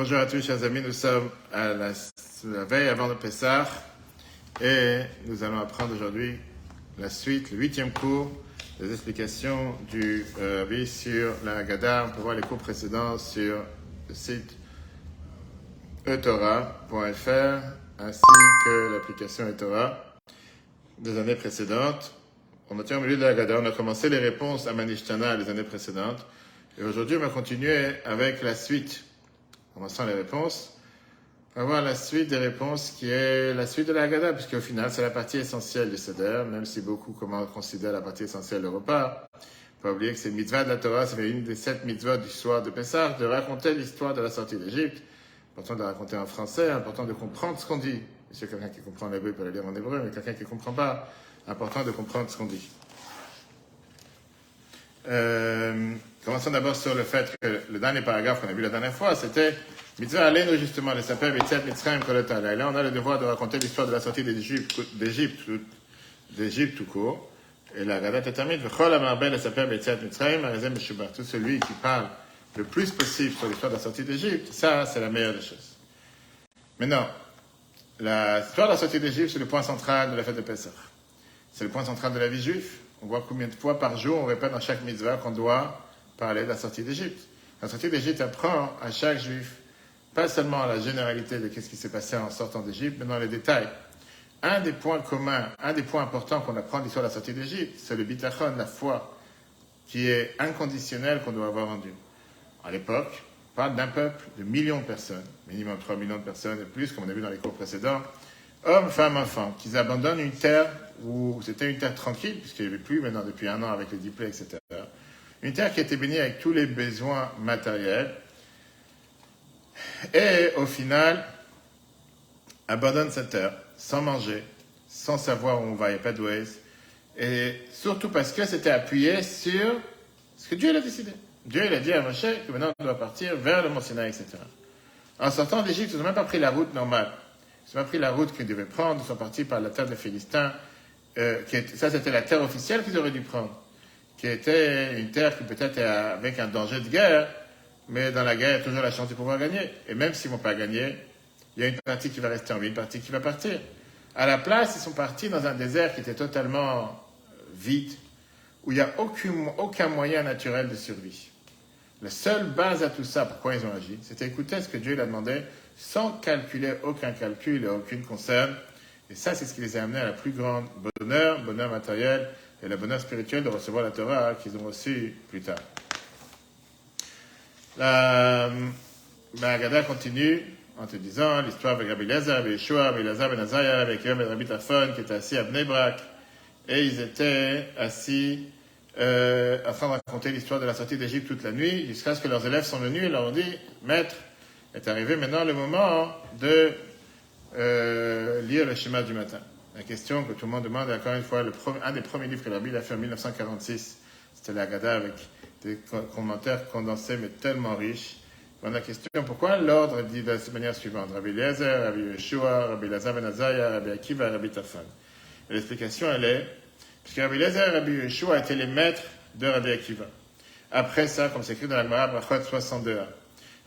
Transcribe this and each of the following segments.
Bonjour à tous, chers amis. Nous sommes à la, veille avant le Pessah et nous allons apprendre aujourd'hui la suite, le huitième cours des explications du euh, Rabbi sur la Haggadah. On peut voir les cours précédents sur le site etora.fr ainsi que l'application etora des années précédentes. On était au milieu de la Haggadah. On a commencé les réponses à Manishtana les années précédentes. Et aujourd'hui, on va continuer avec la suite. Commençons les réponses. On va voir la suite des réponses qui est la suite de la Haggadah, puisque au final, c'est la partie essentielle du Seder, même si beaucoup considèrent la partie essentielle le repas. Faut pas oublier que c'est mitzvah de la Torah, c'est une des sept mitzvahs du soir de Pessah, de raconter l'histoire de la sortie d'Égypte. Important de raconter en français, important de comprendre ce qu'on dit. Si quelqu'un qui comprend l'hébreu peut le lire en hébreu, mais quelqu'un qui ne comprend pas, important de comprendre ce qu'on dit. Euh, commençons d'abord sur le fait que le dernier paragraphe qu'on a vu la dernière fois, c'était Mitzvah Alenu, justement, les sapins Mitzvah Mitzrayim Kolotala. Et là, on a le devoir de raconter l'histoire de la sortie d'Égypte, d'Égypte, tout court. Et la Gadat est terminée. V'chol amarbel les sapins Mitzvah Mitzrayim, Arizem Meshubar. Tout celui qui parle le plus possible sur l'histoire de la sortie d'Égypte, ça, c'est la meilleure des choses. Maintenant, l'histoire de la sortie d'Égypte, c'est le point central de la fête de Pessah. C'est le point central de la vie juive. On voit combien de fois par jour on répète dans chaque mitzvah qu'on doit parler de la sortie d'Égypte. La sortie d'Égypte apprend à chaque juif, pas seulement la généralité de ce qui s'est passé en sortant d'Égypte, mais dans les détails. Un des points communs, un des points importants qu'on apprend l'histoire de la sortie d'Égypte, c'est le bitachon, la foi, qui est inconditionnelle qu'on doit avoir en Dieu. À l'époque, on parle d'un peuple de millions de personnes, minimum 3 millions de personnes et plus, comme on a vu dans les cours précédents, hommes, femmes, enfants, qu'ils abandonnent une terre où c'était une terre tranquille, puisqu'il n'y avait plus maintenant depuis un an avec les diplômes, etc. Une terre qui était bénie avec tous les besoins matériels. Et au final, abandonne cette terre sans manger, sans savoir où on va, il n'y a pas de Waze. Et surtout parce que c'était appuyé sur ce que Dieu a décidé. Dieu il a dit à Moshe que maintenant on doit partir vers le Mont Sinaï, etc. En sortant d'Égypte, ils n'ont même pas pris la route normale. Ils n'ont pas pris la route qu'ils devaient prendre. Ils sont partis par la terre des Philistins. Euh, ça, c'était la terre officielle qu'ils auraient dû prendre. Qui était une terre qui peut-être avec un danger de guerre, mais dans la guerre, il y a toujours la chance de pouvoir gagner. Et même s'ils ne vont pas gagner, il y a une partie qui va rester en vie, une partie qui va partir. À la place, ils sont partis dans un désert qui était totalement vide, où il n'y a aucun, moyen naturel de survie. La seule base à tout ça, pourquoi ils ont agi, c'était écouter ce que Dieu leur a demandé sans calculer aucun calcul et aucune concerne. Et ça, c'est ce qui les a amenés à la plus grande bonheur, bonheur matériel et la bonheur spirituelle de recevoir la Torah qu'ils ont reçue plus tard. La Magada continue en te disant l'histoire avec Rabbi Lazar, Rabbi Yeshua, Rabbi Lazar Ben Azaya, avec Yom et Rabbi Tafon qui étaient assis à Bnebrak. Et ils étaient assis euh, afin de raconter l'histoire de la sortie d'Égypte toute la nuit, jusqu'à ce que leurs élèves sont venus et leur ont dit Maître, est arrivé maintenant le moment de euh, lire le schéma du matin. La question que tout le monde demande, encore une fois, le premier, un des premiers livres que la Bible a fait en 1946, c'était la Gada avec des commentaires condensés mais tellement riches. On a question pourquoi l'ordre dit de la manière suivante? Rabbi Eliezer, Rabbi Yeshua, Rabbi Lazar Ben Rabbi Akiva, Rabbi Tafan. L'explication, elle est puisque Rabbi Eliezer et Rabbi Yeshua étaient les maîtres de Rabbi Akiva. Après ça, comme c'est écrit dans la Gemara, Brachot 62.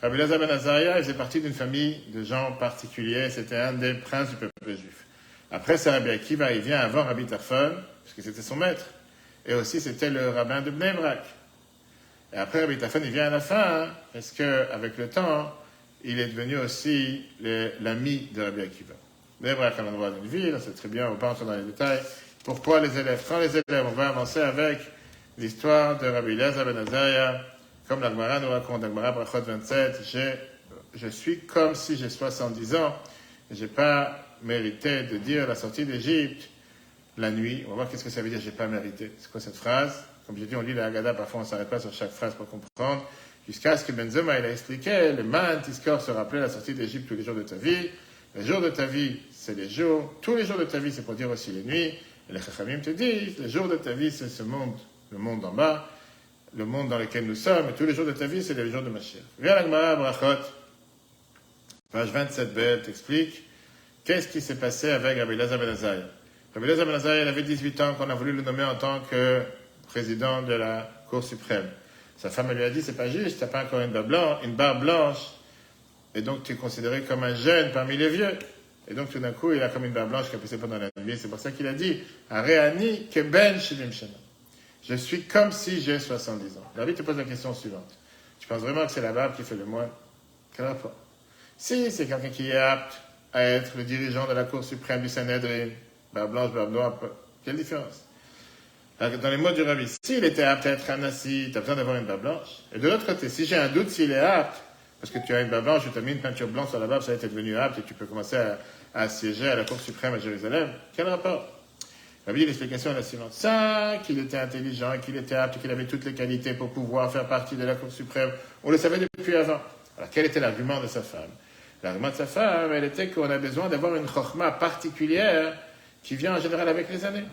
Rabbi Lazar ben Azariah, il faisait partie d'une famille de gens particuliers, c'était un des princes du peuple juif. Après ça, Rabbi Akiva, il vient avant Rabbi Tafon, puisque c'était son maître. Et aussi, c'était le rabbin de Bnei. Et après, Rabbi Tafon, il vient à la fin, hein, parce qu'avec le temps, il est devenu aussi l'ami de Rabbi Akiva. Bnei Brak, à l'endroit d'une ville, c'est très bien, on ne va pas entrer dans les détails. Pourquoi les élèves? Quand les élèves, on va avancer avec l'histoire de Rabbi Lazar ben comme l'Agmara nous raconte, l'Agmara Brachot 27, je suis comme si j'ai 70 ans et j'ai pas mérité de dire la sortie d'Égypte la nuit. On va voir qu'est-ce que ça veut dire, j'ai pas mérité. C'est quoi cette phrase? Comme j'ai dit, on lit la Haggadah, parfois on s'arrête pas sur chaque phrase pour comprendre. Jusqu'à ce que Benzema il a expliqué, le man Tiskor se rappelait la sortie d'Égypte tous les jours de ta vie. Les jours de ta vie, c'est les jours. Tous les jours de ta vie, c'est pour dire aussi les nuits. Et les Chachamim te disent, les jours de ta vie, c'est ce monde, le monde en bas, le monde dans lequel nous sommes, tous les jours de ta vie, c'est les jours de Mashiach. Viens la Gemara, Brachot, page 27b, elle t'explique qu'est-ce qui s'est passé avec Rabbi Lazar Ben Ben Azariah, il avait 18 ans quand on a voulu le nommer en tant que président de la Cour suprême. Sa femme lui a dit, c'est pas juste, t'as pas encore une barbe blanche, et donc tu es considéré comme un jeune parmi les vieux. Et donc tout d'un coup, il a comme une barbe blanche qui a poussé pendant la nuit. C'est pour ça qu'il a dit Areani que ben Je suis comme si j'ai 70 ans. David te pose la question suivante. Tu penses vraiment que c'est la barbe qui fait le moine Quel rapport Si c'est quelqu'un qui est apte à être le dirigeant de la Cour suprême du Sanhedrin, barbe blanche, barbe noire, quelle différence? Dans les mots du rabbi, s'il était apte à être un assis, tu as besoin d'avoir une barbe blanche. Et de l'autre côté, si j'ai un doute s'il est apte, parce que tu as une barbe blanche, tu as mis une peinture blanche sur la barbe, ça a été devenu apte et tu peux commencer à, à siéger à la Cour suprême à Jérusalem. Quel rapport? Rabbi, l'explication est la suivante. Ça, qu'il était intelligent, qu'il était apte, qu'il avait toutes les qualités pour pouvoir faire partie de la Cour suprême, on le savait depuis avant. Alors, quel était l'argument de sa femme? L'argument de sa femme, elle était qu'on a besoin d'avoir une chorma particulière qui vient en général avec les années.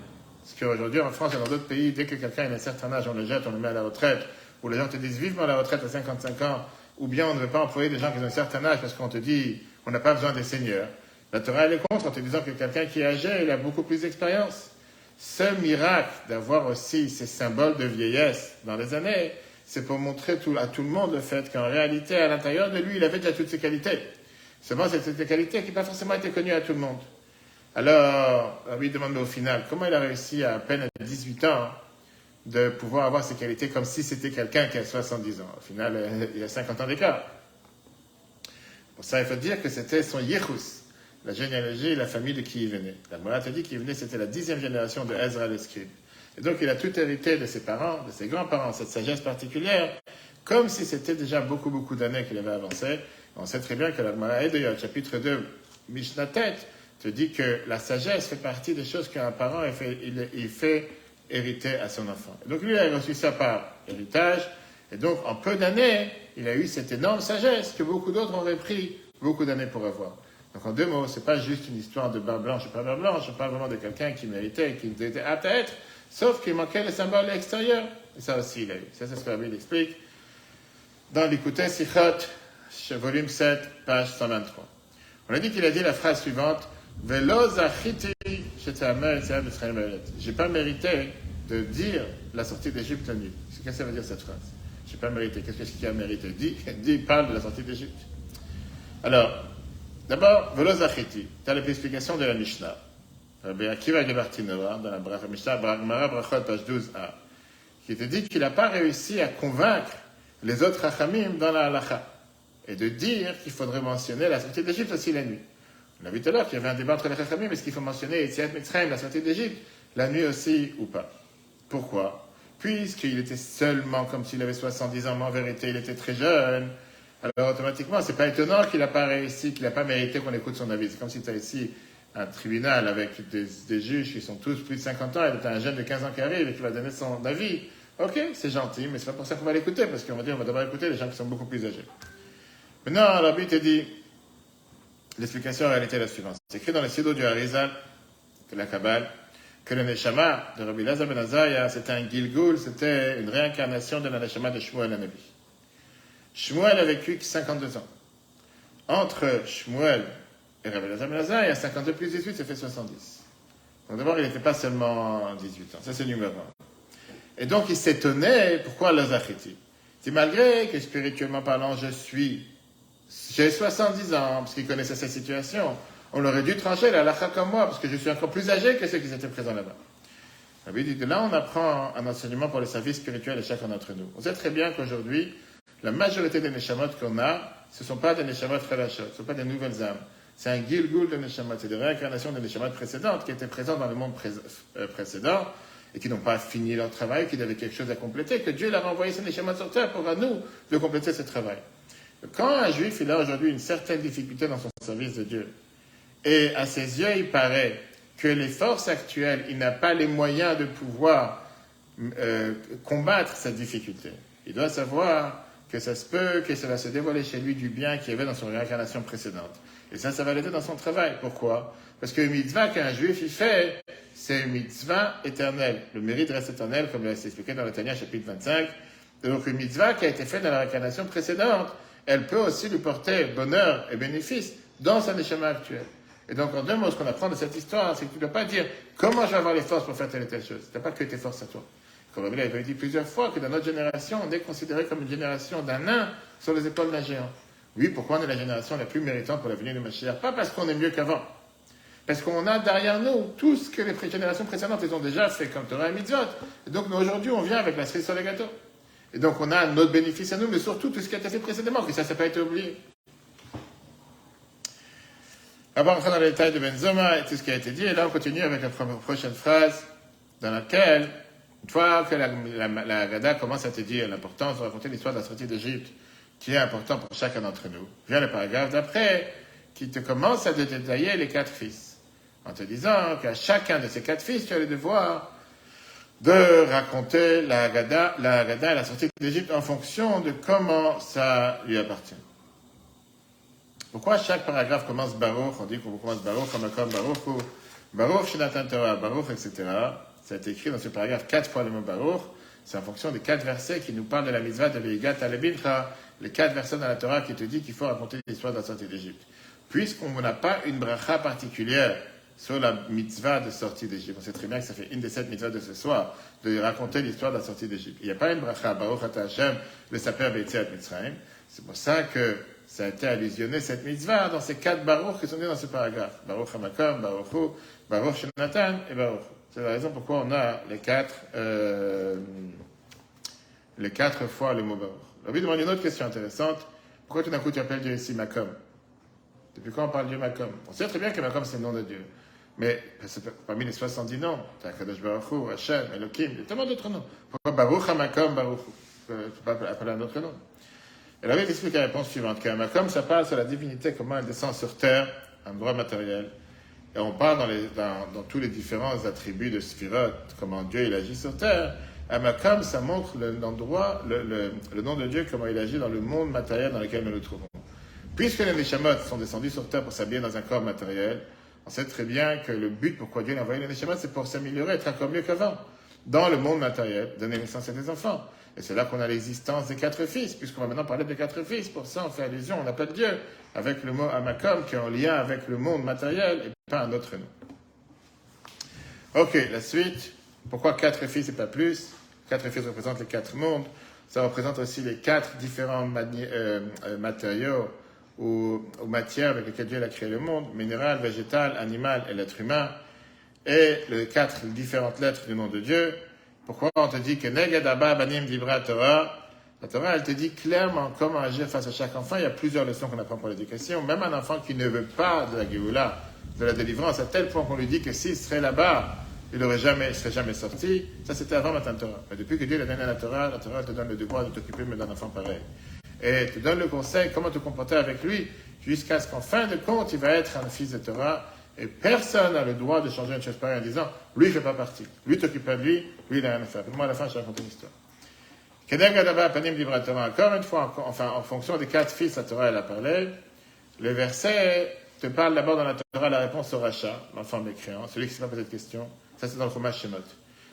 Parce qu'aujourd'hui, en France et dans d'autres pays, dès que quelqu'un a un certain âge, on le jette, on le met à la retraite, ou les gens te disent vivement la retraite à 55 ans, ou bien on ne veut pas employer des gens qui ont un certain âge parce qu'on te dit on n'a pas besoin des seigneurs. La Torah, elle est contre en te disant que quelqu'un qui est âgé, il a beaucoup plus d'expérience. Ce miracle d'avoir aussi ces symboles de vieillesse dans les années, c'est pour montrer à tout le monde le fait qu'en réalité, à l'intérieur de lui, il avait déjà toutes ces qualités. Seulement, c'est ces qualités qui n'ont pas forcément été connues à tout le monde. Alors, lui demande au final, comment il a réussi à, peine à 18 ans de pouvoir avoir ces qualités comme si c'était quelqu'un qui a 70 ans? Au final, euh, il a 50 ans d'écart. Pour ça, il faut dire que c'était son Yehus, la généalogie et la famille de qui il venait. La Morat a dit qu'il venait, c'était la dixième génération de Ezra l'escribe. Et donc, il a tout hérité de ses parents, de ses grands-parents, cette sagesse particulière, comme si c'était déjà beaucoup, beaucoup d'années qu'il avait avancé. On sait très bien que la Gemara d'ailleurs, chapitre 2, Mishnah Tête, te dit que la sagesse fait partie des choses qu'un parent il fait, il, fait hériter à son enfant. Et donc lui, il a reçu ça par héritage, et donc en peu d'années, il a eu cette énorme sagesse que beaucoup d'autres auraient pris beaucoup d'années pour avoir. Donc en deux mots, c'est pas juste une histoire de barbe blanche ou pas barbe blanche, je parle vraiment de quelqu'un qui méritait, qui était apte à être, sauf qu'il manquait le symbole extérieur. Et ça aussi, il a eu. Ça, c'est ce que la Bible explique dans l'écouté Sichot, volume 7, page 123. On a dit qu'il a dit la phrase suivante Velo zachiti j'ai pas mérité de dire la sortie d'Égypte la nuit. Qu'est-ce que ça veut dire cette phrase? J'ai pas mérité. Qu'est-ce qu'il a mérité? Dis, dis, parle de la sortie d'Égypte. Alors, d'abord, Velo zachiti. Tu as l'explication de la Mishnah. Rabbi Akiva Gebartinova, dans la Mishnah, Bragmara Brachot, page 12a, qui te dit qu'il n'a pas réussi à convaincre les autres Rachamim dans la halacha et de dire qu'il faudrait mentionner la sortie d'Égypte aussi la nuit. On a vu tout à l'heure qu'il y avait un débat entre les Chachamim, est-ce qu'il faut mentionner Etziat Mitzrayim, la sortie d'Égypte, la nuit aussi ou pas? Pourquoi? Puisqu'il était seulement comme s'il avait 70 ans, mais en vérité il était très jeune. Alors automatiquement, c'est pas étonnant qu'il n'a pas réussi, qu'il n'a pas mérité qu'on écoute son avis. C'est comme si tu as ici un tribunal avec des, juges qui sont tous plus de 50 ans, et tu as un jeune de 15 ans qui arrive et qui va donner son avis. Ok, c'est gentil, mais c'est pas pour ça qu'on va l'écouter, parce qu'on va dire on va d'abord écouter les gens qui sont beaucoup plus âgés. Maintenant, la Bible te dit, L'explication en réalité est la suivante. C'est écrit dans le Sido du Harizal, de la Kabbale, que le Neshama de Rabbi Lazar ben c'était un Gilgul, c'était une réincarnation de la Neshama de Shmuel Anabi. Shmuel a vécu 52 ans. Entre Shmuel et Rabbi Lazar ben Azaya, 52 plus 18, ça fait 70. Donc d'abord, il n'était pas seulement 18 ans. Ça, c'est le numéro 1. Et donc, il s'étonnait pourquoi Lazar C'est malgré que spirituellement parlant, je suis j'ai 70 ans, parce qu'il connaissait sa situation. On aurait dû trancher la lacha comme moi, parce que je suis encore plus âgé que ceux qui étaient présents là-bas. Rabbi dit là, on apprend un enseignement pour le service spirituel de chacun d'entre nous. On sait très bien qu'aujourd'hui, la majorité des neshamot qu'on a, ce ne sont pas des neshamot relachot, ce ne sont pas des nouvelles âmes. C'est un gilgul de neshamot, c'est des réincarnations des neshamot précédentes qui étaient présentes dans le monde euh, précédent et qui n'ont pas fini leur travail, qui avaient quelque chose à compléter, que Dieu leur a envoyé ces neshamot sur terre pour à nous de compléter ce travail. Quand un juif il a aujourd'hui une certaine difficulté dans son service de Dieu, et à ses yeux il paraît que les forces actuelles, il n'a pas les moyens de pouvoir euh, combattre cette difficulté, il doit savoir que ça se peut que ça va se dévoiler chez lui du bien qu'il y avait dans son réincarnation précédente. Et ça, ça va l'aider dans son travail. Pourquoi? Parce que le mitzvah qu'un juif il fait, c'est une mitzvah éternelle. Le mérite reste éternel, comme l'a expliqué dans le Tanya chapitre 25. Donc une mitzvah qui a été faite dans la réincarnation précédente, elle peut aussi lui porter bonheur et bénéfice dans sa neshama actuelle. Et donc, en deux mots, ce qu'on apprend de cette histoire, c'est que tu ne dois pas dire comment je vais avoir les forces pour faire telle et telle chose. Tu n'as pas que tes forces à toi. Comme Rabbi avait dit plusieurs fois que dans notre génération, on est considéré comme une génération d'un nain sur les épaules d'un géant. Oui, pourquoi on est la génération la plus méritante pour la venue de Mashiach? Pas parce qu'on est mieux qu'avant. Parce qu'on a derrière nous tout ce que les générations précédentes ont déjà fait comme Torah et Mitzvot. Et donc, aujourd'hui, on vient avec la cerise sur les gâteaux. Et donc, on a notre bénéfice à nous, mais surtout tout ce qui a été fait précédemment, que ça, ça n'a pas été oublié. Avant on dans les détails de Benzoma et tout ce qui a été dit, et là, on continue avec la prochaine phrase, dans laquelle, une fois que la, la, Gada commence à te dire l'importance de raconter l'histoire de la sortie d'Égypte, qui est important pour chacun d'entre nous, vient le paragraphe d'après, qui te commence à te détailler les quatre fils en te disant qu'à chacun de ces quatre fils, tu as le devoir de raconter la Haggadah, la la sortie d'Égypte en fonction de comment ça lui appartient. Pourquoi chaque paragraphe commence Baruch On dit qu'on commence Baruch, comme Baruch, ou Baruch, Shinatan Torah, Baruch, etc. Été écrit dans ce paragraphe quatre fois le mot Baruch. C'est en fonction des quatre versets qui nous parlent de la mitzvah de l'Igat Alebincha, les quatre versets dans la Torah qui te dit qu'il faut raconter l'histoire de la sortie d'Égypte. Puisqu'on n'a pas une bracha particulière sur la mitzvah de sortie d'Égypte. On sait très bien que ça fait une des sept mitzvahs de ce soir, de raconter l'histoire de la sortie d'Égypte. Il n'y a pas une bracha, Baruch Hashem, le Saper Beitziat Mitzrayim. C'est pour ça que ça a été allusionné, cette mitzvah, dans ces quatre Baruch qui sont dits dans ce paragraphe. Baruch Hamakom, Baruch Hu, Baruch Shenatan et Baruch. C'est la raison pourquoi on a les quatre, euh, les quatre fois le mot Baruch. Lui demande une autre question intéressante. Pourquoi tout d'un coup tu appelles Dieu ici Makom Depuis quand on parle de Dieu Makom On sait très bien que Makom c'est le nom de Dieu. Mais parmi les 70 noms, tu as Kadosh Baruch Hashem, Elohim, il y a tellement d'autres noms. Pourquoi Baruch Hamakom Baruch Tu peux pas appeler un autre nom. Et Bible explique la réponse suivante qu'Hamakom, ça parle sur la divinité, comment elle descend sur terre, un droit matériel. Et on parle dans, tous les différents attributs de Sphirot, comment Dieu il agit sur terre. Hamakom, ça montre l'endroit, le, nom de Dieu, comment il agit dans le monde matériel dans lequel nous nous trouvons. Puisque les Neshamot sont descendus sur terre pour s'habiller dans un corps matériel, on sait très bien que le but pourquoi Dieu a envoyé les Neshama, c'est pour s'améliorer, être encore mieux qu'avant, dans le monde matériel, donner naissance à des enfants. Et c'est là qu'on a l'existence des quatre fils, puisqu'on va maintenant parler des quatre fils. Pour ça, on fait allusion, on appelle Dieu, avec le mot Amakom, qui est en lien avec le monde matériel et pas un autre nom. Ok, la suite. Pourquoi quatre fils et pas plus? Quatre fils représentent les quatre mondes. Ça représente aussi les quatre différents euh, euh, matériaux aux, matières avec lesquelles Dieu a créé le monde, minéral, végétal, animal et l'être humain, et les quatre différentes lettres du nom de Dieu. Pourquoi on te dit que Negadaba Banim Dibra Torah La Torah, elle te dit clairement comment agir face à chaque enfant. Il y a plusieurs leçons qu'on apprend pour l'éducation. Même un enfant qui ne veut pas de la Géoula, de la délivrance, à tel point qu'on lui dit que s'il serait là-bas, il ne jamais, serait jamais sorti. Ça, c'était avant Matan Torah. Mais depuis que Dieu l'a donné à la Torah, la Torah te donne le devoir de t'occuper d'un enfant pareil et te donne le conseil comment te comporter avec lui, jusqu'à ce qu'en fin de compte, il va être un fils de Torah, et personne n'a le droit de changer une chose pareille en disant, lui, il ne fait pas partie. Lui, t'occupe pas de lui, lui, il n'a rien à faire. Moi, à la fin, je vais raconter une histoire. Encore une fois, enfin, en fonction des quatre fils, la Torah, elle a parlé. Le verset te parle d'abord dans la Torah la réponse au rachat, l'enfant mécréant, celui qui ne s'est pas posé de question. Ça, c'est dans le Chumash Shemot.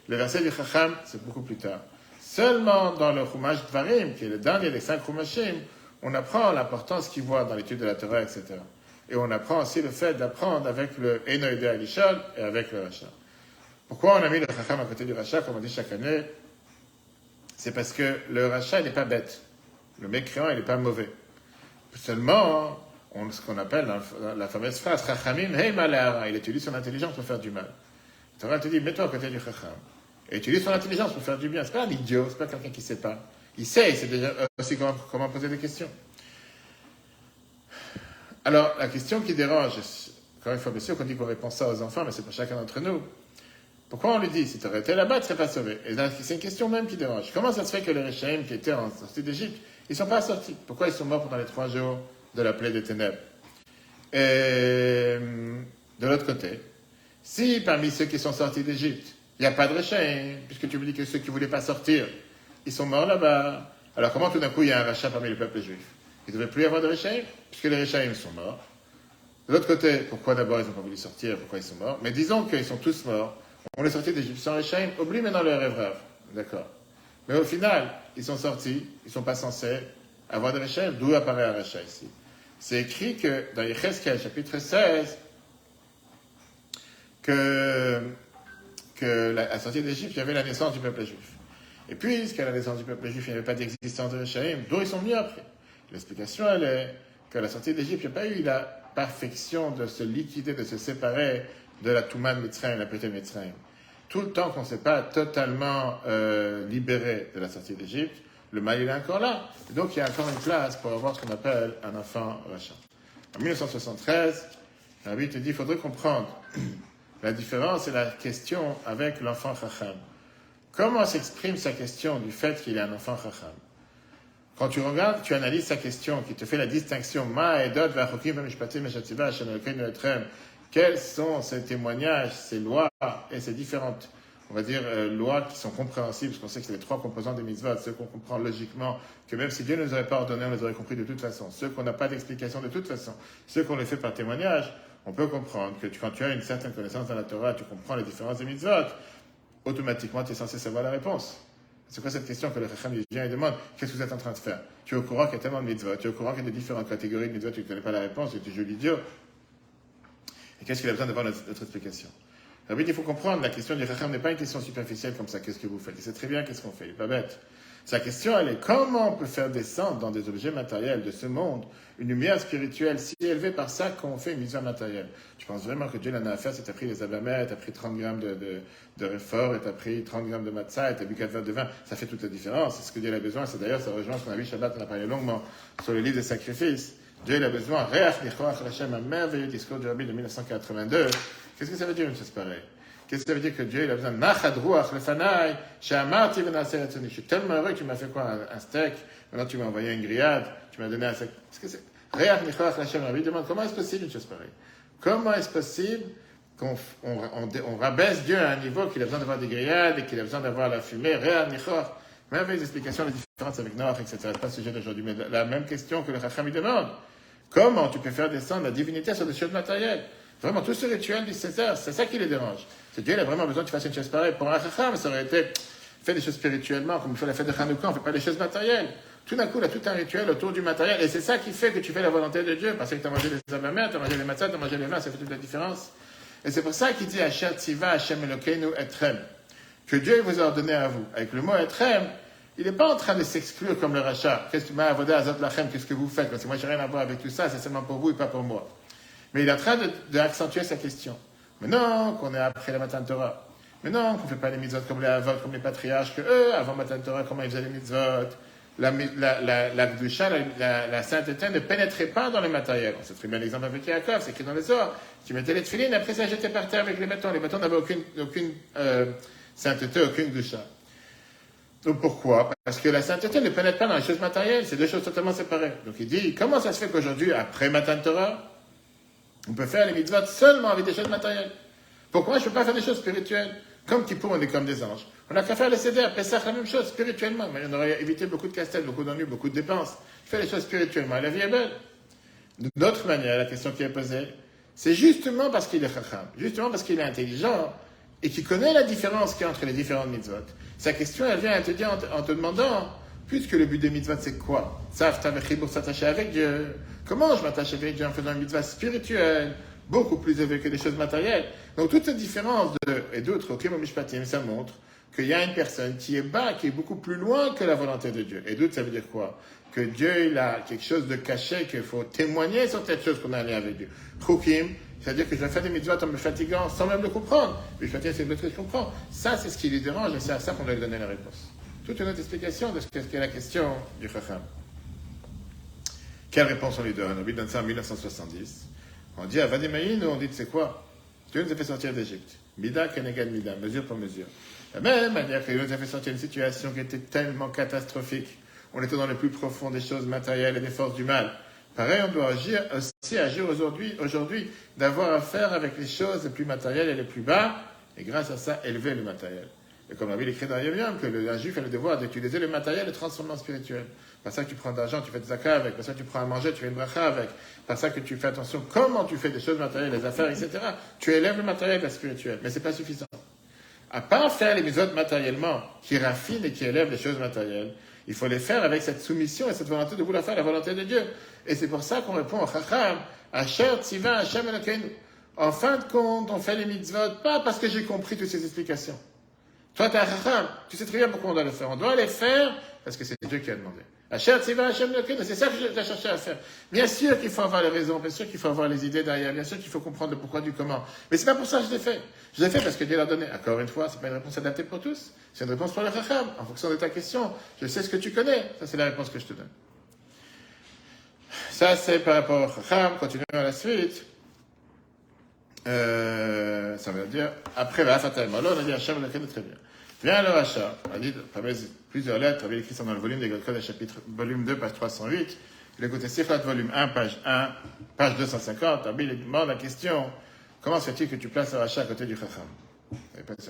Le verset du Chacham, c'est beaucoup plus tard. Seulement dans le Chumash Dvarim, qui est le dernier des cinq Chumashim, on apprend l'importance qu'il voit dans l'étude de la Torah, etc. Et on apprend aussi le fait d'apprendre avec le Enoïde Alishol et avec le Racha. Pourquoi on a mis le Chacham à côté du Racha, comme on dit chaque année? C'est parce que le Racha, il n'est pas bête. Le mécréant, il n'est pas mauvais. Seulement, on, ce qu'on appelle la, fameuse phrase, Chachamim, hey il utilise son intelligence pour faire du mal. Torah te dit, mets-toi à côté du Chacham et utilise son intelligence pour faire du bien. C'est pas un idiot, c'est pas quelqu'un qui sait pas. Il sait, il sait déjà aussi comment, poser des questions. Alors, la question qui dérange, encore une fois, bien sûr qu'on dit qu'on répond ça aux enfants, mais c'est pour chacun d'entre nous. Pourquoi on lui dit, si tu aurais été là-bas, tu serais pas sauvé? Et c'est une question même qui dérange. Comment ça se fait que les Réchaïm qui étaient en sortie d'Égypte, ils ne sont pas sortis? Pourquoi ils sont morts pendant les trois jours de la plaie des ténèbres? Et de l'autre côté, si parmi ceux qui sont sortis d'Égypte, il n'y a pas de rachat, puisque tu me dis que ceux qui ne voulaient pas sortir, ils sont morts là-bas. Alors comment tout d'un coup il y a un rachat parmi le peuple juif? Il ne devait plus avoir de rachat, puisque les rachats sont morts. De l'autre côté, pourquoi d'abord ils n'ont pas voulu sortir, pourquoi ils sont morts? Mais disons qu'ils sont tous morts, on les sortit d'Égypte sans rachat, oublie maintenant leur rêve D'accord. Mais au final, ils sont sortis, ils ne sont pas censés avoir de rachat, d'où apparaît un rachat ici? C'est écrit que dans Yecheskel, chapitre 16, que que la, sortie d'Égypte, il y avait la naissance du peuple juif. Et puisqu'à la naissance du peuple juif, il n'y avait pas d'existence de Rechaim, d'où ils sont venus après? L'explication, elle est qu'à la sortie d'Égypte, il n'y a pas eu la perfection de se liquider, de se séparer de la Touma de la petite Mitzrayim. Tout le temps qu'on ne s'est pas totalement euh, libéré de la sortie d'Égypte, le mal est encore là. Donc il y a encore une place pour avoir ce qu'on appelle un enfant rachat. En 1973, Rabbi te dit il faudrait comprendre la différence et la question avec l'enfant Chacham. Comment s'exprime sa question du fait qu'il est un enfant Chacham Quand tu regardes, tu analyses sa question qui te fait la distinction Ma edot quels sont ces témoignages, ces lois et ces différentes on va dire, euh, lois qui sont compréhensibles, parce qu'on sait que c'est les trois composants des mitzvahs, ceux qu'on comprend logiquement, que même si Dieu ne nous aurait pas ordonné, on les aurait compris de toute façon, ceux qu'on n'a pas d'explication de toute façon, ceux qu'on les fait par témoignage, on peut comprendre que quand tu as une certaine connaissance dans la Torah, tu comprends les différences des mitzvot, automatiquement tu es censé savoir la réponse. C'est quoi cette question que le Chacham vient et demande? Qu'est-ce que vous êtes en train de faire? Tu es au courant qu'il y a tellement de mitzvot, tu es au courant qu'il y a des différentes catégories de mitzvot, tu ne connais pas la réponse, tu es joli idiot. Et qu'est-ce qu'il a besoin d'avoir notre, explication? Il faut comprendre, la question du Chacham n'est pas une question superficielle comme ça, qu'est-ce que vous faites? Il sait très bien qu'est-ce qu'on fait, il n'est pas bête. Sa question, elle est comment on peut faire descendre dans des objets matériels de ce monde une lumière spirituelle si élevée par ça qu'on fait une vision matérielle? Tu penses vraiment que Dieu en a à faire si tu as pris les abamets, tu as pris 30 grammes de, de, de réfort, et tu as pris 30 grammes de matzah, et tu as bu 4 verres de vin? Ça fait toute la différence. C'est ce que Dieu a besoin. C'est d'ailleurs, ça rejoint ce qu'on a vu Shabbat, on a parlé longuement sur le livre des sacrifices. Dieu a besoin, Réach un merveilleux discours du Rabbi de 1982. Qu'est-ce que ça veut dire une chose pareille? Qu'est-ce que ça veut dire que Dieu il a besoin de Je suis tellement heureux que tu m'as fait quoi un, steak, maintenant tu m'as envoyé une grillade, tu m'as donné un steak. Qu'est-ce que c'est Rabbi demande comment est-ce possible une chose pareille Comment est-ce possible qu'on on, on, rabaisse Dieu à un niveau qu'il a besoin d'avoir des grillades et qu'il a besoin d'avoir la fumée? Réach Nichoach Merveilleuse explication, les différences avec Noach, etc. C'est pas le sujet d'aujourd'hui, mais la même question que le Chacham demande. Comment tu peux faire descendre la divinité sur des choses matérielles Vraiment, tout ce rituel du César, c'est ça qui les dérange. C'est Dieu, il a vraiment besoin que tu fasses une chose pareille. Pour un chacham, ça aurait été fait des choses spirituellement, comme on fait la fête de Hanouka, on ne fait pas des choses matérielles. Tout d'un coup, il a tout un rituel autour du matériel, et c'est ça qui fait que tu fais la volonté de Dieu, parce que tu as mangé les abamères, tu as mangé les matzahs, tu as mangé les vins, ça fait toute la différence. Et c'est pour ça qu'il dit Asher Tziva Hashem Elokeinu Etrem, que Dieu vous a ordonné à vous. Avec le mot Etrem, il n'est pas en train de s'exclure comme le rachat. Qu'est-ce que qu'est-ce que vous faites? Parce que moi, j'ai rien à voir avec tout ça, c'est seulement pour vous et pas pour moi. Mais il est en train d'accentuer sa question. Maintenant qu'on est après la Matan Torah, maintenant qu'on ne fait pas les mitzvot comme les avot, patriarches, que eux, avant Matan Torah, comment ils faisaient les mitzvot, la, la, la, la, la, sainteté ne pénétrait pas dans le matériel. On sait très bien l'exemple avec Yaakov, c'est écrit dans les ors. Tu mettais les tefilines, après ça jetait par terre avec les bâtons. Les bâtons n'avaient aucune, aucune euh, sainteté, aucune doucha. Donc pourquoi? Parce que la sainteté ne pénètre pas dans les choses matérielles, c'est deux choses totalement séparées. Donc il dit, comment ça se fait qu'aujourd'hui, après Matan Torah, on peut faire les mitzvot seulement avec des choses matérielles. Pourquoi je ne peux pas faire des choses spirituelles? Comme Kippour, on est comme des anges. On n'a qu'à faire les CDR, ça la même chose, spirituellement. Mais on aurait évité beaucoup de casse beaucoup d'ennuis, beaucoup de dépenses. Fais les choses spirituellement la vie est belle. D'autre manière, la question qui est posée, c'est justement parce qu'il est chacham, justement parce qu'il est intelligent et qu'il connaît la différence qu'il y a entre les différentes mitzvot. Sa question, elle vient te dire en te, demandant, puisque le but des mitzvot, c'est quoi? Pour s'attacher avec Dieu. Comment je m'attache avec Dieu en faisant une mitzvah spirituelle, beaucoup plus élevée que des choses matérielles? Donc toute cette différence de, et d'autres, ok, Mishpatim, ça montre qu'il y a une personne qui est bas, qui est beaucoup plus loin que la volonté de Dieu. Et d'autres, ça veut dire quoi? Que Dieu, il a quelque chose de caché, qu'il faut témoigner sur cette chose qu'on a lien avec Dieu. Chukim, c'est-à-dire que je vais faire des mitzvahs en me fatiguant sans même le comprendre. Je c'est une que je comprends. Ça, c'est ce qui les dérange et c'est à ça qu'on doit lui donner la réponse. Toute une autre explication de ce qu'est la question du Chacham. Quelle réponse on lui donne? On lui donne ça en 1970. On dit à Vadimaïn, on dit, c'est quoi? Dieu nous a fait sortir d'Égypte. Mida kenegan mida, mesure pour mesure. La même manière que Dieu nous a fait sortir d'une situation qui était tellement catastrophique. On était dans le plus profond des choses matérielles et des forces du mal. Pareil, on doit agir, aussi agir aujourd'hui, aujourd'hui, d'avoir à faire avec les choses les plus matérielles et les plus bas, et grâce à ça, élever le matériel. Et comme la Bible écrit dans Yom que le, juif a le devoir d'utiliser le matériel et transformer en spirituel. Par ça que tu prends de l'argent, tu fais des zakat avec. Par ça que tu prends à manger, tu fais une bracha avec. Par ça que tu fais attention comment tu fais des choses matérielles, les affaires, etc. Tu élèves le matériel et la spirituel. Mais c'est pas suffisant. À part faire les méthodes matériellement, qui raffinent et qui élèvent les choses matérielles, il faut les faire avec cette soumission et cette volonté de vouloir faire la volonté de Dieu. Et c'est pour ça qu'on répond au Chacham, Asher Tziva Hashem En fin de compte, on fait les mitzvot pas parce que j'ai compris toutes ces explications. Toi, tu es un. Tu sais très bien pourquoi on doit le faire. On doit les faire parce que c'est Dieu qui a demandé. C'est ça que j'ai cherché à faire. Bien sûr qu'il faut avoir les raisons, bien sûr qu'il faut avoir les idées derrière, bien sûr qu'il faut comprendre le pourquoi du comment. Mais c'est pas pour ça que je l'ai fait. Je l'ai fait parce que Dieu l'a donné. Encore une fois, c'est pas une réponse adaptée pour tous. C'est une réponse pour le Chacham. En fonction de ta question, je sais ce que tu connais. Ça, c'est la réponse que je te donne. Ça, c'est par rapport au Chacham. Continuons à la suite. Euh, ça veut dire, après, là, on a dit Hachem le très bien. Viens le rachat. On a dit, plusieurs lettres, il écrit ça dans le volume des Godcodes, chapitre, volume 2, page 308. Il écouté Sifrat, volume 1, page 1, page 250. il demande la question, comment se fait-il que tu places le rachat à côté du Chacham?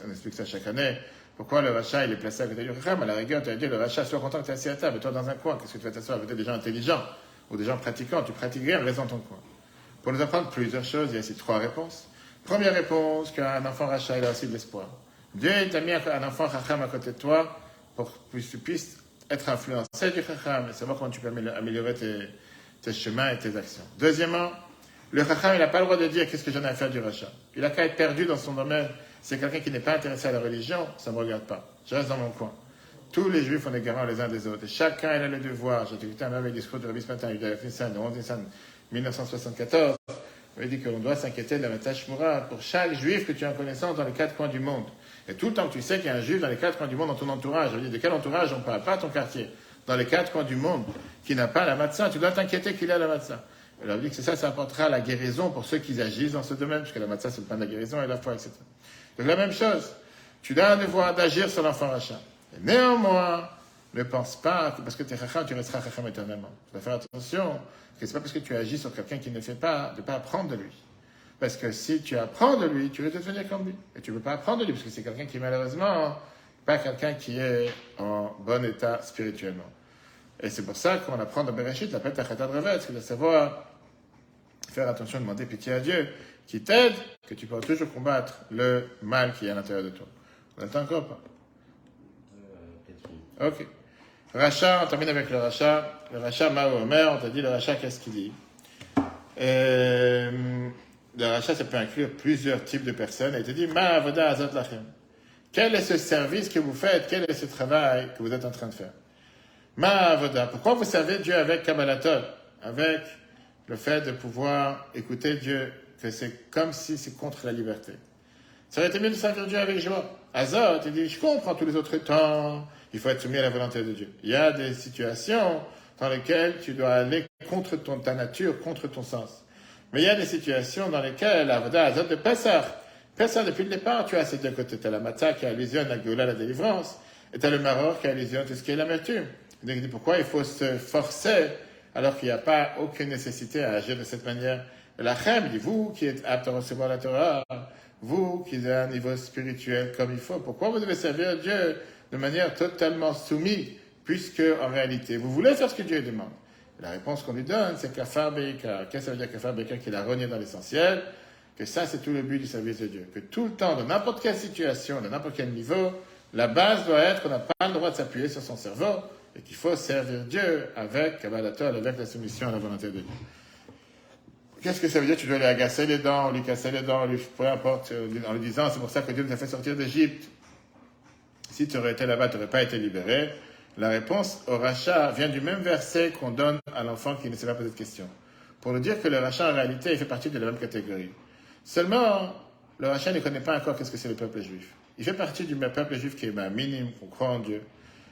On explique ça chaque année. Pourquoi le rachat, il est placé à côté du Chacham? À la rigueur, tu as dit, le rachat, sois content que tu es assis à table, toi dans un coin, qu'est-ce que tu vas t'asseoir avec des gens intelligents ou des gens pratiquants? Tu pratiques rien, reste dans ton coin. Pour nous apprendre plusieurs choses, il y a ici trois réponses. Première réponse, qu'un enfant rachat, il a aussi de l'espoir. Dieu t'a mis un enfant racham à côté de toi pour que tu puisses être influencé du racham et savoir comment tu peux améliorer tes, chemins et tes actions. Deuxièmement, le racham, il n'a pas le droit de dire qu'est-ce que j'en ai à faire du rachat. Il n'a qu'à être perdu dans son domaine. C'est quelqu'un qui n'est pas intéressé à la religion, ça ne me regarde pas. Je reste dans mon coin. Tous les juifs, ont des garants les uns des autres. Et chacun, il a le devoir. J'ai écouté un merveilleux discours de Rabbi ce matin, il a 11 1974 veut dit que l'on doit s'inquiéter de la matache pour chaque juif que tu as en connaissance dans les quatre coins du monde. Et tout le temps que tu sais qu'il y a un juif dans les quatre coins du monde dans ton entourage, je veux dire, de quel entourage on parle? Pas ton quartier. Dans les quatre coins du monde, qui n'a pas la matzah, tu dois t'inquiéter qu'il a la matzah. Et là, on dit que c'est ça, ça apportera la guérison pour ceux qui agissent dans ce domaine, puisque la matzah, c'est le pain de la guérison et la foi, etc. Donc la même chose, tu as un devoir d'agir sur l'enfant rachat. Néanmoins, ne pense pas, que parce que tu es chacham, tu resteras chacham éternellement. Tu dois faire attention que ce n'est pas parce que tu agis sur quelqu'un qui ne fait pas, de ne pas apprendre de lui. Parce que si tu apprends de lui, tu veux devenir comme lui. Et tu ne veux pas apprendre de lui, parce que c'est quelqu'un qui, malheureusement, pas quelqu'un qui est en bon état spirituellement. Et c'est pour ça qu'on apprend dans Bereshit, la pète à de c'est de savoir faire attention, demander pitié à Dieu, qui t'aide, que tu peux toujours combattre le mal qui est à l'intérieur de toi. On attend encore pas? Euh, Ok. Rachat, on termine avec le rachat. Le rachat, Mao Omer, on t'a dit le rachat, qu'est-ce qu'il dit? Euh, le rachat, ça peut inclure plusieurs types de personnes. Et il te dit, Ma azot lachem. Quel est ce service que vous faites? Quel est ce travail que vous êtes en train de faire? Ma avoda. Pourquoi vous servez Dieu avec Kabbalatol Avec le fait de pouvoir écouter Dieu, que c'est comme si c'est contre la liberté. Ça aurait été mieux de servir Dieu avec joie. Azot, il dit, je comprends tous les autres temps, il faut être soumis à la volonté de Dieu. Il y a des situations dans lesquelles tu dois aller contre ton, ta nature, contre ton sens. Mais il y a des situations dans lesquelles Voda Azot de Pessah. Pessah, depuis le départ, tu as ces deux côtés. Tu as la Matzah qui allusionne la Géoula, la délivrance, et tu as le Maroc qui allusionne tout ce qui est l'amertume. Donc, dit pourquoi il faut se forcer alors qu'il n'y a pas aucune nécessité à agir de cette manière? La Chem dit, vous qui êtes apte à recevoir la Torah, vous qui avez un niveau spirituel comme il faut, pourquoi vous devez servir Dieu de manière totalement soumise, puisque en réalité, vous voulez faire ce que Dieu demande la réponse qu'on lui donne, c'est Kafar. Qu'est-ce que ça veut dire Kafar Qu'il a renié dans l'essentiel, que ça c'est tout le but du service de Dieu. Que tout le temps, dans n'importe quelle situation, de n'importe quel niveau, la base doit être qu'on n'a pas le droit de s'appuyer sur son cerveau et qu'il faut servir Dieu avec Kabbalator, avec la soumission à la volonté de Dieu. Qu'est-ce que ça veut dire? Tu dois lui agacer les dents, lui casser les dents, lui, peu importe, en lui disant c'est pour ça que Dieu nous a fait sortir d'Égypte. Si tu aurais été là-bas, tu n'aurais pas été libéré. La réponse au rachat vient du même verset qu'on donne à l'enfant qui ne sait pas poser de questions. Pour nous dire que le rachat, en réalité, il fait partie de la même catégorie. Seulement, le rachat ne connaît pas encore qu'est-ce que c'est le peuple juif. Il fait partie du peuple juif qui est ben, minime, qu'on croit en Dieu.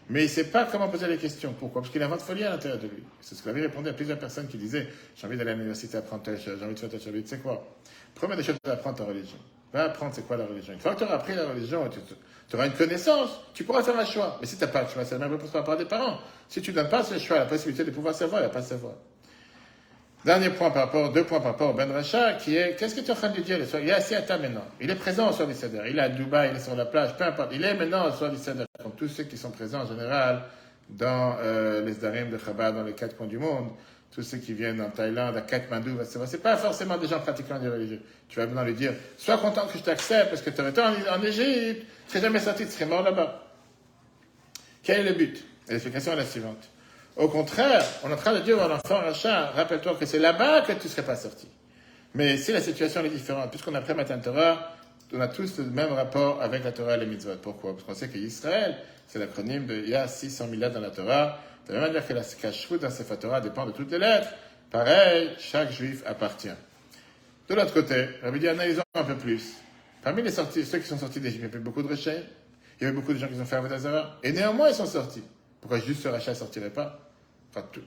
Mais il ne sait pas comment poser les questions. Pourquoi? Parce qu'il invente folie à l'intérieur de lui. C'est ce qu'il avait répondu à plusieurs personnes qui disaient J'ai envie d'aller à l'université apprendre telle chose, j'ai envie de faire telle chose. Tu sais quoi? Première des choses, c'est d'apprendre ta religion. Va apprendre c'est quoi la religion. Une fois que tu auras appris la religion, tu, tu auras une connaissance, tu pourras faire un choix. Mais si tu n'as pas le choix, c'est la même réponse par des parents. Si tu ne donnes pas ce choix, la possibilité de pouvoir savoir, il n'y a pas de savoir. Dernier point par rapport, deux points par rapport au Ben Racha, qui est, qu'est-ce que tu es en train de dire? Le soir Il est assis à ta maintenant. Il est présent au soir du Seder. Il est à Dubaï, il est sur la plage, peu importe. Il est maintenant au soir du Seder. Comme tous ceux qui sont présents en général dans euh, les Darim de Chabad, dans les quatre coins du monde tous ceux qui viennent en Thaïlande, à Kathmandu, c'est pas forcément des gens pratiquants des religieux. Tu vas maintenant lui dire, sois content que je t'accepte parce que tu aurais été en, Égypte, tu serais jamais sorti, tu serais mort là-bas. Quel est le but? L'explication est la suivante. Au contraire, on est en train de dire à l'enfant Rachat, rappelle-toi que c'est là-bas que tu ne serais pas sorti. Mais si la situation est différente, puisqu'on a pris Matin Torah, on a tous le même rapport avec la Torah et les mitzvot. Pourquoi? Parce qu'on sait qu'Israël, c'est l'acronyme de il y a 600 000 lettres dans la Torah. De la même manière que la kashrut dans Sefer Torah dépend de toutes les lettres, pareil, chaque juif appartient. De l'autre côté, Rabbi dit analysons un peu plus. Parmi les sorties, ceux qui sont sortis d'Égypte, il y avait beaucoup de rachats, il y avait beaucoup de gens qui ont fait Avodazara, et néanmoins ils sont sortis. Pourquoi juste ce rachat ne sortirait pas?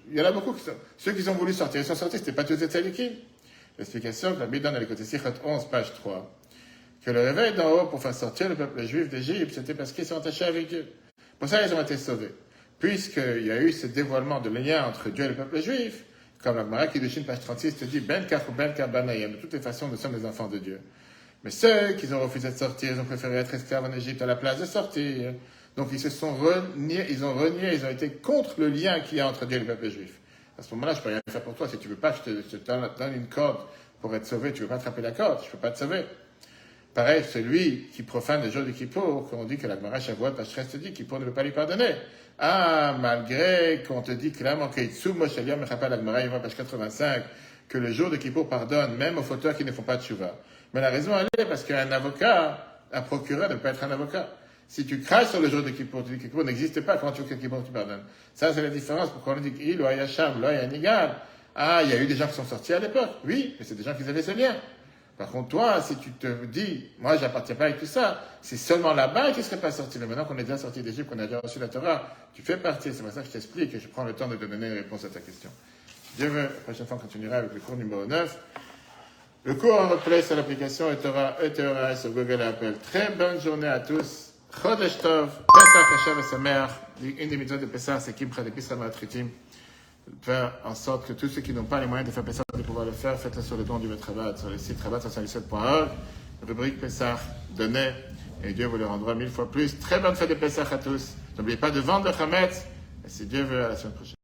Il y en a beaucoup qui sont. Ceux qui ont voulu sortir, ils sont sortis, c'était pas tous les tzadikim. L'explication que Rabbi donne côtés Sichat 11, page 3, que le réveil d'en haut pour faire sortir le peuple juif d'Égypte, c'était parce qu'ils sont attachés avec Dieu. Pour ça, ils ont été sauvés. Puisqu'il y a eu ce dévoilement de lien entre Dieu et le peuple juif, comme la qui de page 36 te dit, Ben ou Ben Banayem, de toutes les façons, nous sommes les enfants de Dieu. Mais ceux qui ont refusé de sortir, ils ont préféré être esclaves en Égypte à la place de sortir. Donc ils se sont reniés, ils ont renié, ils ont été contre le lien qu'il y a entre Dieu et le peuple juif. À ce moment-là, je peux rien faire pour toi. Si tu veux pas, je te, donne une corde pour être sauvé. Tu veux pas attraper la corde, je peux pas te sauver. Pareil, celui qui profane le jour du Kippour, quand on dit que la Gemara Shavuot, Pachresse te dit Kippour ne veut pas lui pardonner. Ah, malgré qu'on te dit clairement que Moshe rappelle la Gemara, page 85, que le jour de Kippour pardonne même aux fauteurs qui ne font pas de chouva. Mais la raison, elle est parce qu'un avocat, un procureur ne peut pas être un avocat. Si tu craches sur le jour de Kippour, tu dis que Kippour n'existe pas, quand tu veux que Kippour tu pardonnes Ça, c'est la différence. Pourquoi on dit qu'il ou là, Nigal. Ah, il y a eu des gens qui sont sortis à l'époque. Oui, mais c'est des gens qui avaient ce lien. Par contre, toi, si tu te dis, moi, j'appartiens pas avec tout ça, c'est seulement là-bas qui ne serait pas sorti. Mais maintenant qu'on est déjà sorti d'Égypte, qu'on a déjà reçu la Torah, tu fais partie. C'est pour ça que je t'explique et je prends le temps de te donner une réponse à ta question. Dieu veut, la prochaine fois, on continuera avec le cours numéro 9. Le cours en replay sur l'application Etora, Etora sur Google et Apple. Très bonne journée à tous. Chodesh Tov, Pesach Hashem et. Une des méthodes de Pesach, c'est Kim Chadepis Ramatritim. Faire en sorte que tous ceux qui n'ont pas les moyens de faire Pesach pouvoir le faire, faites-le sur le don du Betrabat, sur le site rabat77.org. Rubrique Pesach, donnez, et Dieu vous le rendra mille fois plus. Très bonne fête de Pesach à tous. N'oubliez pas de vendre le Hametz, et si Dieu veut, à la semaine prochaine.